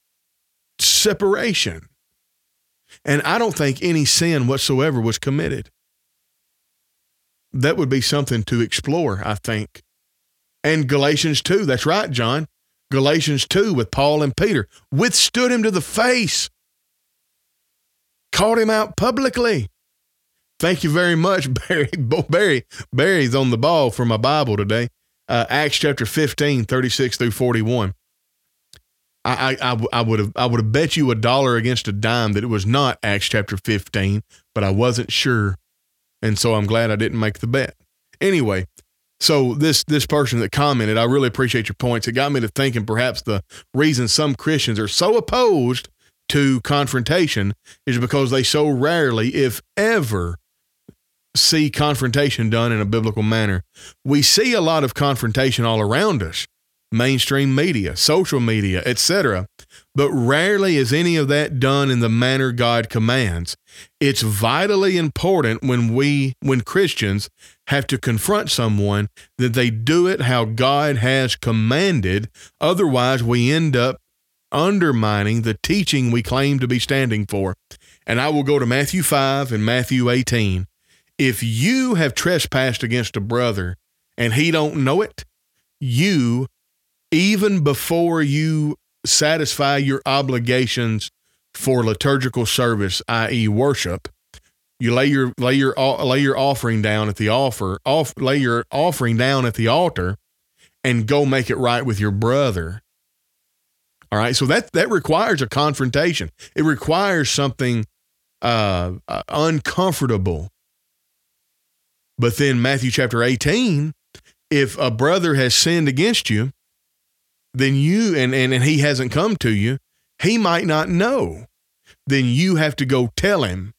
separation. And I don't think any sin whatsoever was committed. That would be something to explore, I think. And Galatians 2, that's right, John. Galatians 2 with Paul and Peter, withstood him to the face, called him out publicly. Thank you very much, [LAUGHS] Barry. Barry Barry's on the ball for my Bible today. Uh, Acts chapter 15, 36 through 41. I, I, I would have I would have bet you a dollar against a dime that it was not Acts chapter 15, but I wasn't sure. And so I'm glad I didn't make the bet. Anyway, so this this person that commented, I really appreciate your points. It got me to thinking perhaps the reason some Christians are so opposed to confrontation is because they so rarely, if ever, see confrontation done in a biblical manner. We see a lot of confrontation all around us, mainstream media, social media, etc. But rarely is any of that done in the manner God commands. It's vitally important when we when Christians have to confront someone that they do it how God has commanded. Otherwise, we end up undermining the teaching we claim to be standing for. And I will go to Matthew 5 and Matthew 18. If you have trespassed against a brother and he don't know it, you even before you satisfy your obligations for liturgical service, i.e., worship, you lay your lay your lay your offering down at the offer off lay your offering down at the altar and go make it right with your brother. All right? So that that requires a confrontation. It requires something uh, uh, uncomfortable. But then matthew chapter 18 if a brother has sinned against you then you and, and and he hasn't come to you he might not know then you have to go tell him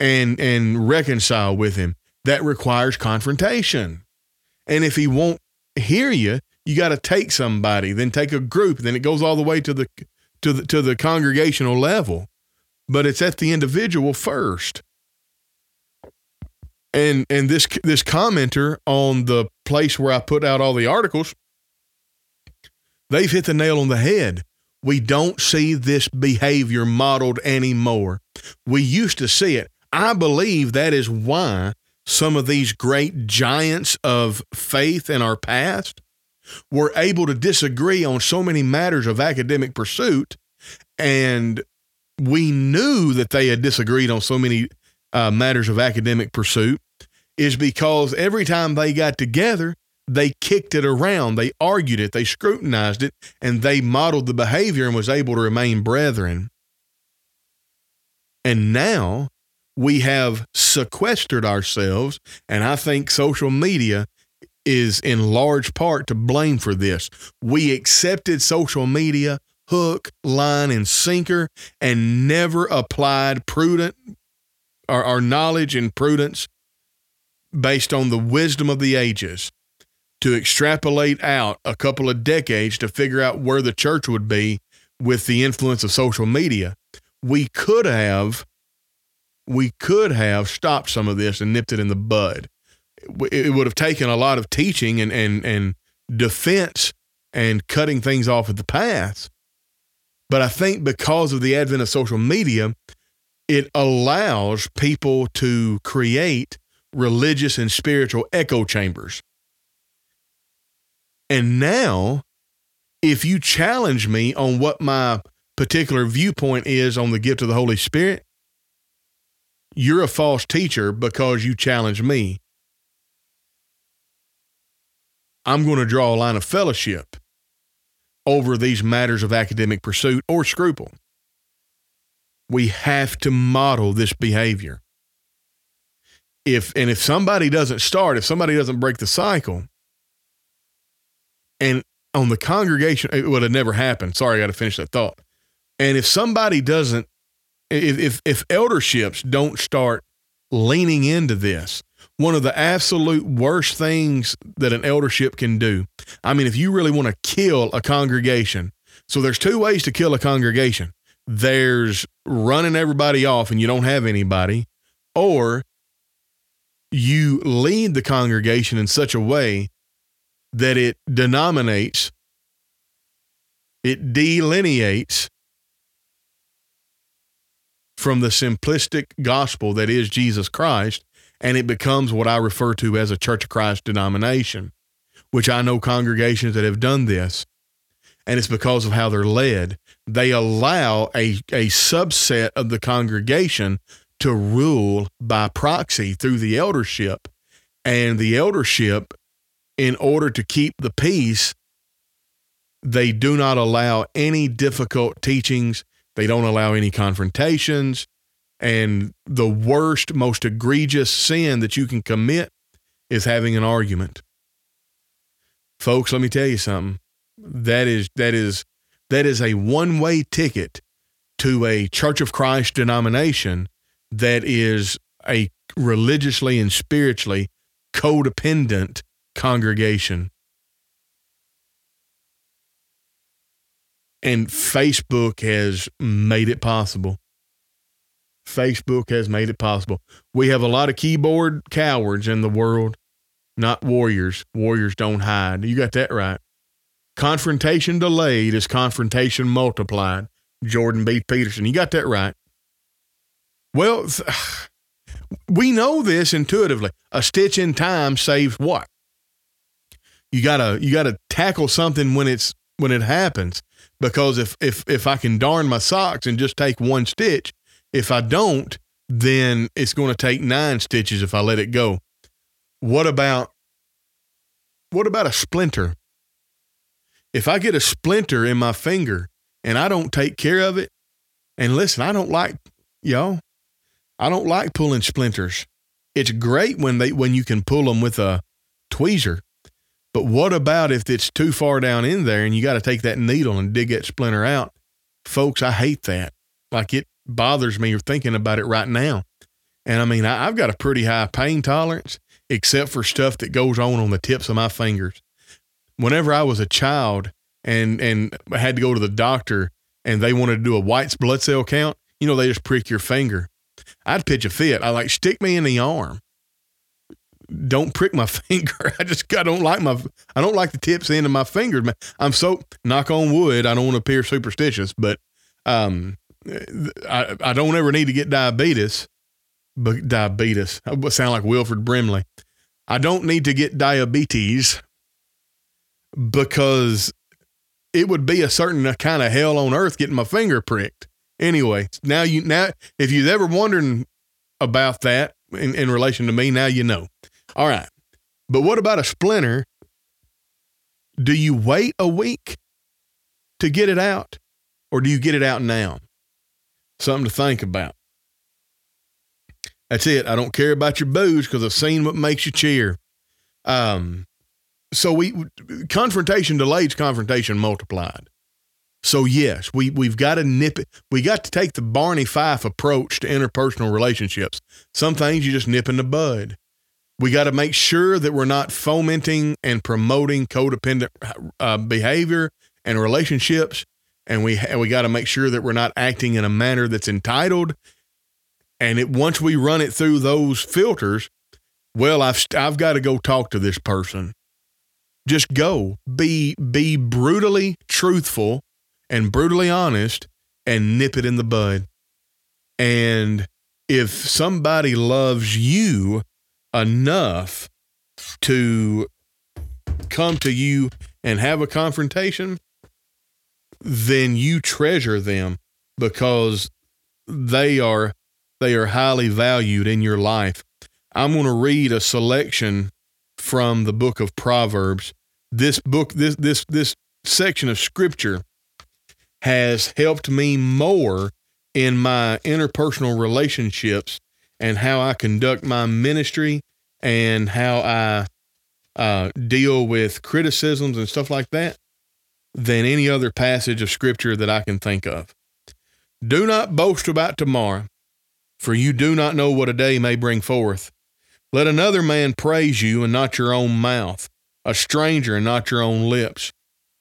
and and reconcile with him. That requires confrontation. And if he won't hear you, you got to take somebody, then take a group, then it goes all the way to the to the to the congregational level. But it's at the individual first. And and this this commenter on the place where I put out all the articles, they've hit the nail on the head. We don't see this behavior modeled anymore. We used to see it. I believe that is why some of these great giants of faith in our past were able to disagree on so many matters of academic pursuit. And we knew that they had disagreed on so many uh, matters of academic pursuit, is because every time they got together, they kicked it around, they argued it, they scrutinized it, and they modeled the behavior and was able to remain brethren. And now we have sequestered ourselves, and I think social media is in large part to blame for this. We accepted social media hook, line, and sinker and never applied prudent our, our knowledge and prudence based on the wisdom of the ages to extrapolate out a couple of decades to figure out where the church would be with the influence of social media, we could have we could have stopped some of this and nipped it in the bud. It would have taken a lot of teaching and and and defense and cutting things off at the pass. But I think because of the advent of social media, it allows people to create religious and spiritual echo chambers. And now, if you challenge me on what my particular viewpoint is on the gift of the Holy Spirit, you're a false teacher because you challenge me. I'm going to draw a line of fellowship over these matters of academic pursuit or scruple. We have to model this behavior. If and if somebody doesn't start, if somebody doesn't break the cycle, and on the congregation, it would have never happened. Sorry, I got to finish that thought. And if somebody doesn't, if, if if elderships don't start leaning into this, one of the absolute worst things that an eldership can do. I mean, if you really want to kill a congregation, so there's two ways to kill a congregation. There's running everybody off and you don't have anybody, or you lead the congregation in such a way that it denominates, it delineates from the simplistic gospel that is Jesus Christ and it becomes what I refer to as a Church of Christ denomination, which I know congregations that have done this. And it's because of how they're led. They allow a, a subset of the congregation to rule by proxy through the eldership. And the eldership, in order to keep the peace, they do not allow any difficult teachings. They don't allow any confrontations. And the worst, most egregious sin that you can commit is having an argument. Folks, let me tell you something. That is that is that is a one-way ticket to a Church of Christ denomination that is a religiously and spiritually codependent congregation. And Facebook has made it possible. Facebook has made it possible. We have a lot of keyboard cowards in the world, not warriors. Warriors don't hide. You got that right. Confrontation delayed is confrontation multiplied. Jordan B. Peterson. You got that right. Well, [SIGHS] we know this intuitively. A stitch in time saves what? You gotta you gotta tackle something when it's when it happens. Because if if if I can darn my socks and just take one stitch, if I don't, then it's going to take nine stitches if I let it go. What about what about a splinter? If I get a splinter in my finger and I don't take care of it, and listen, I don't like y'all, I don't like pulling splinters. It's great when they when you can pull them with a tweezer. But what about if it's too far down in there and you got to take that needle and dig that splinter out? Folks, I hate that. Like it bothers me thinking about it right now. And I mean, I, have got a pretty high pain tolerance, except for stuff that goes on on the tips of my fingers. Whenever I was a child and and I had to go to the doctor and they wanted to do a white blood cell count, you know, they just prick your finger. I'd pitch a fit. I like stick me in the arm. Don't prick my [LAUGHS] finger. I just I don't like my I don't like the tips end of my fingers. I'm so knock on wood. I don't want to appear superstitious, but um, I, I don't ever need to get diabetes, but diabetes. I sound like Wilford Brimley. I don't need to get diabetes because it would be a certain kind of hell on earth getting my finger pricked. Anyway, now you now if you've ever wondering about that in, in relation to me, now you know. All right. But what about a splinter? Do you wait a week to get it out? Or do you get it out now? something to think about. That's it. I don't care about your boos because I've seen what makes you cheer. Um, so we confrontation delays confrontation multiplied. So yes, we we've got to nip it. We got to take the Barney Fife approach to interpersonal relationships. Some things you just nip in the bud. We got to make sure that we're not fomenting and promoting codependent uh, behavior and relationships, and we we got to make sure that we're not acting in a manner that's entitled. And it once we run it through those filters, well, I've I've got to go talk to this person. Just go be be brutally truthful and brutally honest and nip it in the bud. And if somebody loves you enough to come to you and have a confrontation, then you treasure them because they are they are highly valued in your life. I'm going to read a selection from the book of Proverbs. This book this this this section of scripture has helped me more in my interpersonal relationships and how I conduct my ministry and how I uh, deal with criticisms and stuff like that than any other passage of scripture that I can think of. Do not boast about tomorrow, for you do not know what a day may bring forth. Let another man praise you and not your own mouth, a stranger and not your own lips.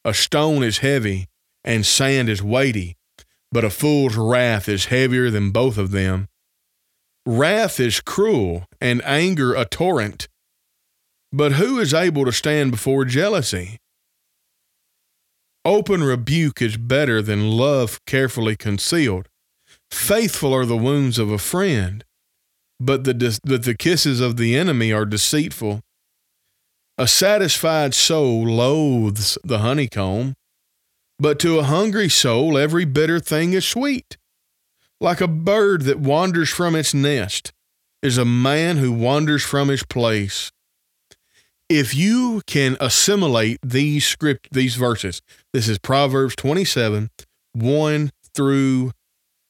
A stone is heavy and sand is weighty, but a fool's wrath is heavier than both of them. Wrath is cruel, and anger a torrent. But who is able to stand before jealousy? Open rebuke is better than love carefully concealed. Faithful are the wounds of a friend, but the, but the kisses of the enemy are deceitful. A satisfied soul loathes the honeycomb, but to a hungry soul, every bitter thing is sweet. Like a bird that wanders from its nest is a man who wanders from his place. If you can assimilate these script these verses, this is Proverbs 27, 1 through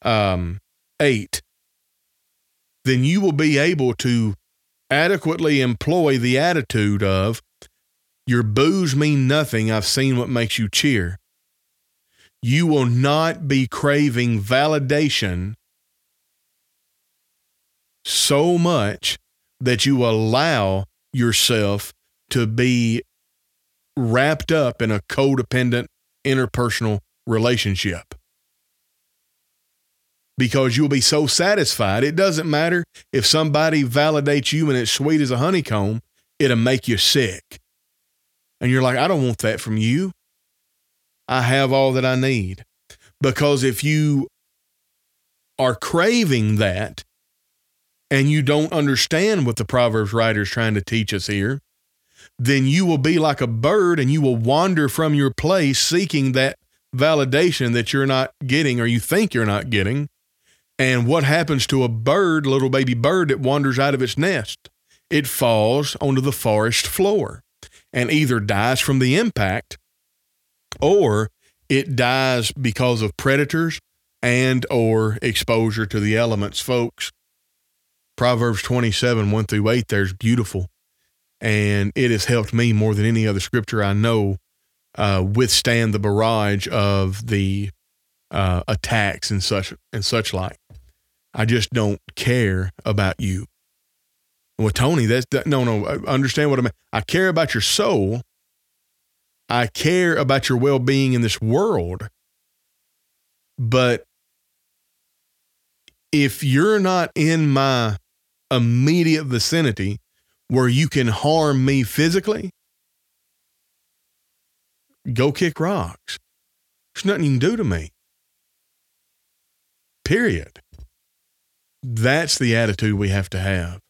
um, 8, then you will be able to adequately employ the attitude of your boos mean nothing. I've seen what makes you cheer you will not be craving validation so much that you allow yourself to be wrapped up in a codependent interpersonal relationship. Because you'll be so satisfied. It doesn't matter if somebody validates you and it's sweet as a honeycomb, it'll make you sick. And you're like, I don't want that from you. I have all that I need. Because if you are craving that and you don't understand what the Proverbs writer is trying to teach us here, then you will be like a bird and you will wander from your place seeking that validation that you're not getting or you think you're not getting. And what happens to a bird, little baby bird that wanders out of its nest? It falls onto the forest floor and either dies from the impact or it dies because of predators and or exposure to the elements. Folks proverbs 27 1 through 8 there's beautiful and it has helped me more than any other scripture i know uh, withstand the barrage of the uh, attacks and such and such like. I just don't care about you. Well tony that's that, no no understand what i mean. I care about your soul I care about your well being in this world. But if you're not in my immediate vicinity where you can harm me physically, go kick rocks. There's nothing you can do to me. Period. That's the attitude we have to have.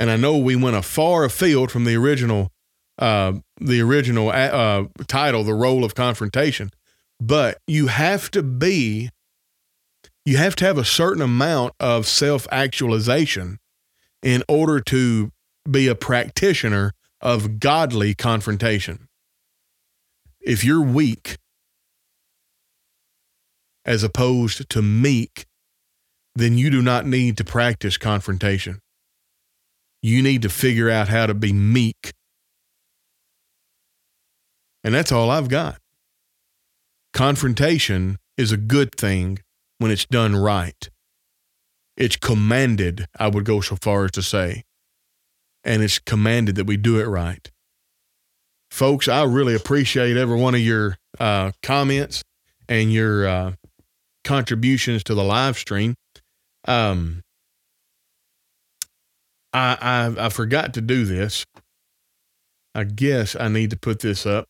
And I know we went a far afield from the original uh, the original uh, title, The Role of Confrontation. But you have to be, you have to have a certain amount of self actualization in order to be a practitioner of godly confrontation. If you're weak, as opposed to meek, then you do not need to practice confrontation. You need to figure out how to be meek and that's all I've got. Confrontation is a good thing when it's done right. It's commanded, I would go so far as to say. And it's commanded that we do it right. Folks, I really appreciate every one of your uh, comments and your uh, contributions to the live stream. Um, I, I I forgot to do this. I guess I need to put this up.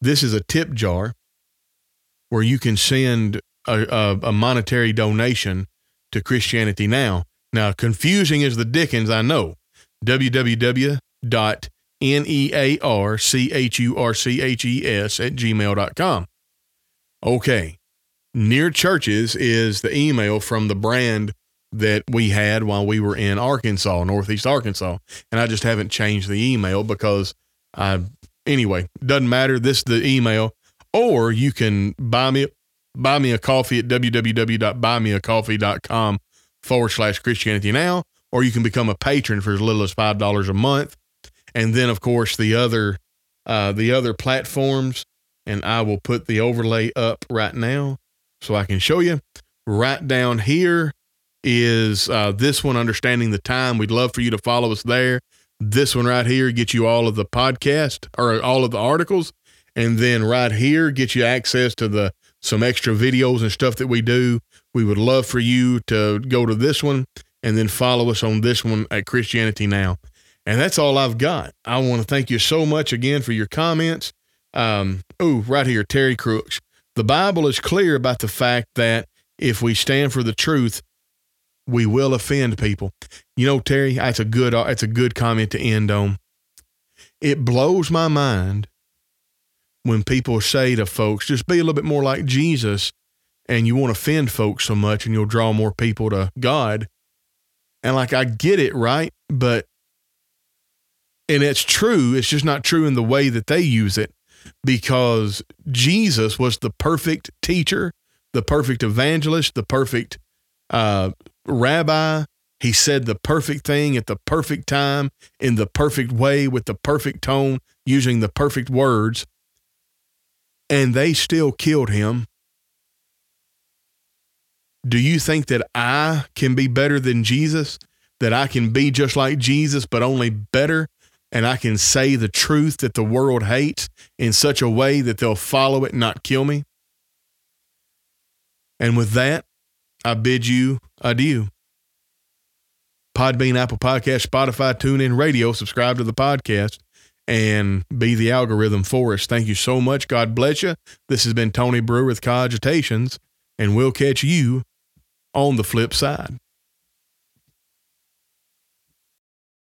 This is a tip jar where you can send a, a, a monetary donation to Christianity Now. Now, confusing as the Dickens, I know. www.nearchurches at gmail.com. Okay. Near Churches is the email from the brand that we had while we were in Arkansas, Northeast Arkansas. And I just haven't changed the email because I, anyway, doesn't matter. This is the email. Or you can buy me, buy me a coffee at www.buymeacoffee.com forward slash Christianity Now. Or you can become a patron for as little as $5 a month. And then, of course, the other, uh, the other platforms. And I will put the overlay up right now so I can show you. Right down here is uh, this one, Understanding the Time. We'd love for you to follow us there. This one right here gets you all of the podcast or all of the articles. And then right here gets you access to the some extra videos and stuff that we do. We would love for you to go to this one and then follow us on this one at Christianity Now. And that's all I've got. I want to thank you so much again for your comments. Um, oh, right here, Terry Crooks. The Bible is clear about the fact that if we stand for the truth, we will offend people. You know, Terry, that's a good that's a good comment to end on. It blows my mind when people say to folks, just be a little bit more like Jesus, and you won't offend folks so much and you'll draw more people to God. And like I get it, right? But and it's true, it's just not true in the way that they use it because Jesus was the perfect teacher, the perfect evangelist, the perfect uh, rabbi. He said the perfect thing at the perfect time, in the perfect way, with the perfect tone, using the perfect words. And they still killed him. Do you think that I can be better than Jesus? That I can be just like Jesus, but only better? And I can say the truth that the world hates in such a way that they'll follow it and not kill me? And with that, I bid you adieu. Podbean, Apple Podcast, Spotify, TuneIn Radio. Subscribe to the podcast and be the algorithm for us. Thank you so much. God bless you. This has been Tony Brewer with Cogitations, and we'll catch you on the flip side.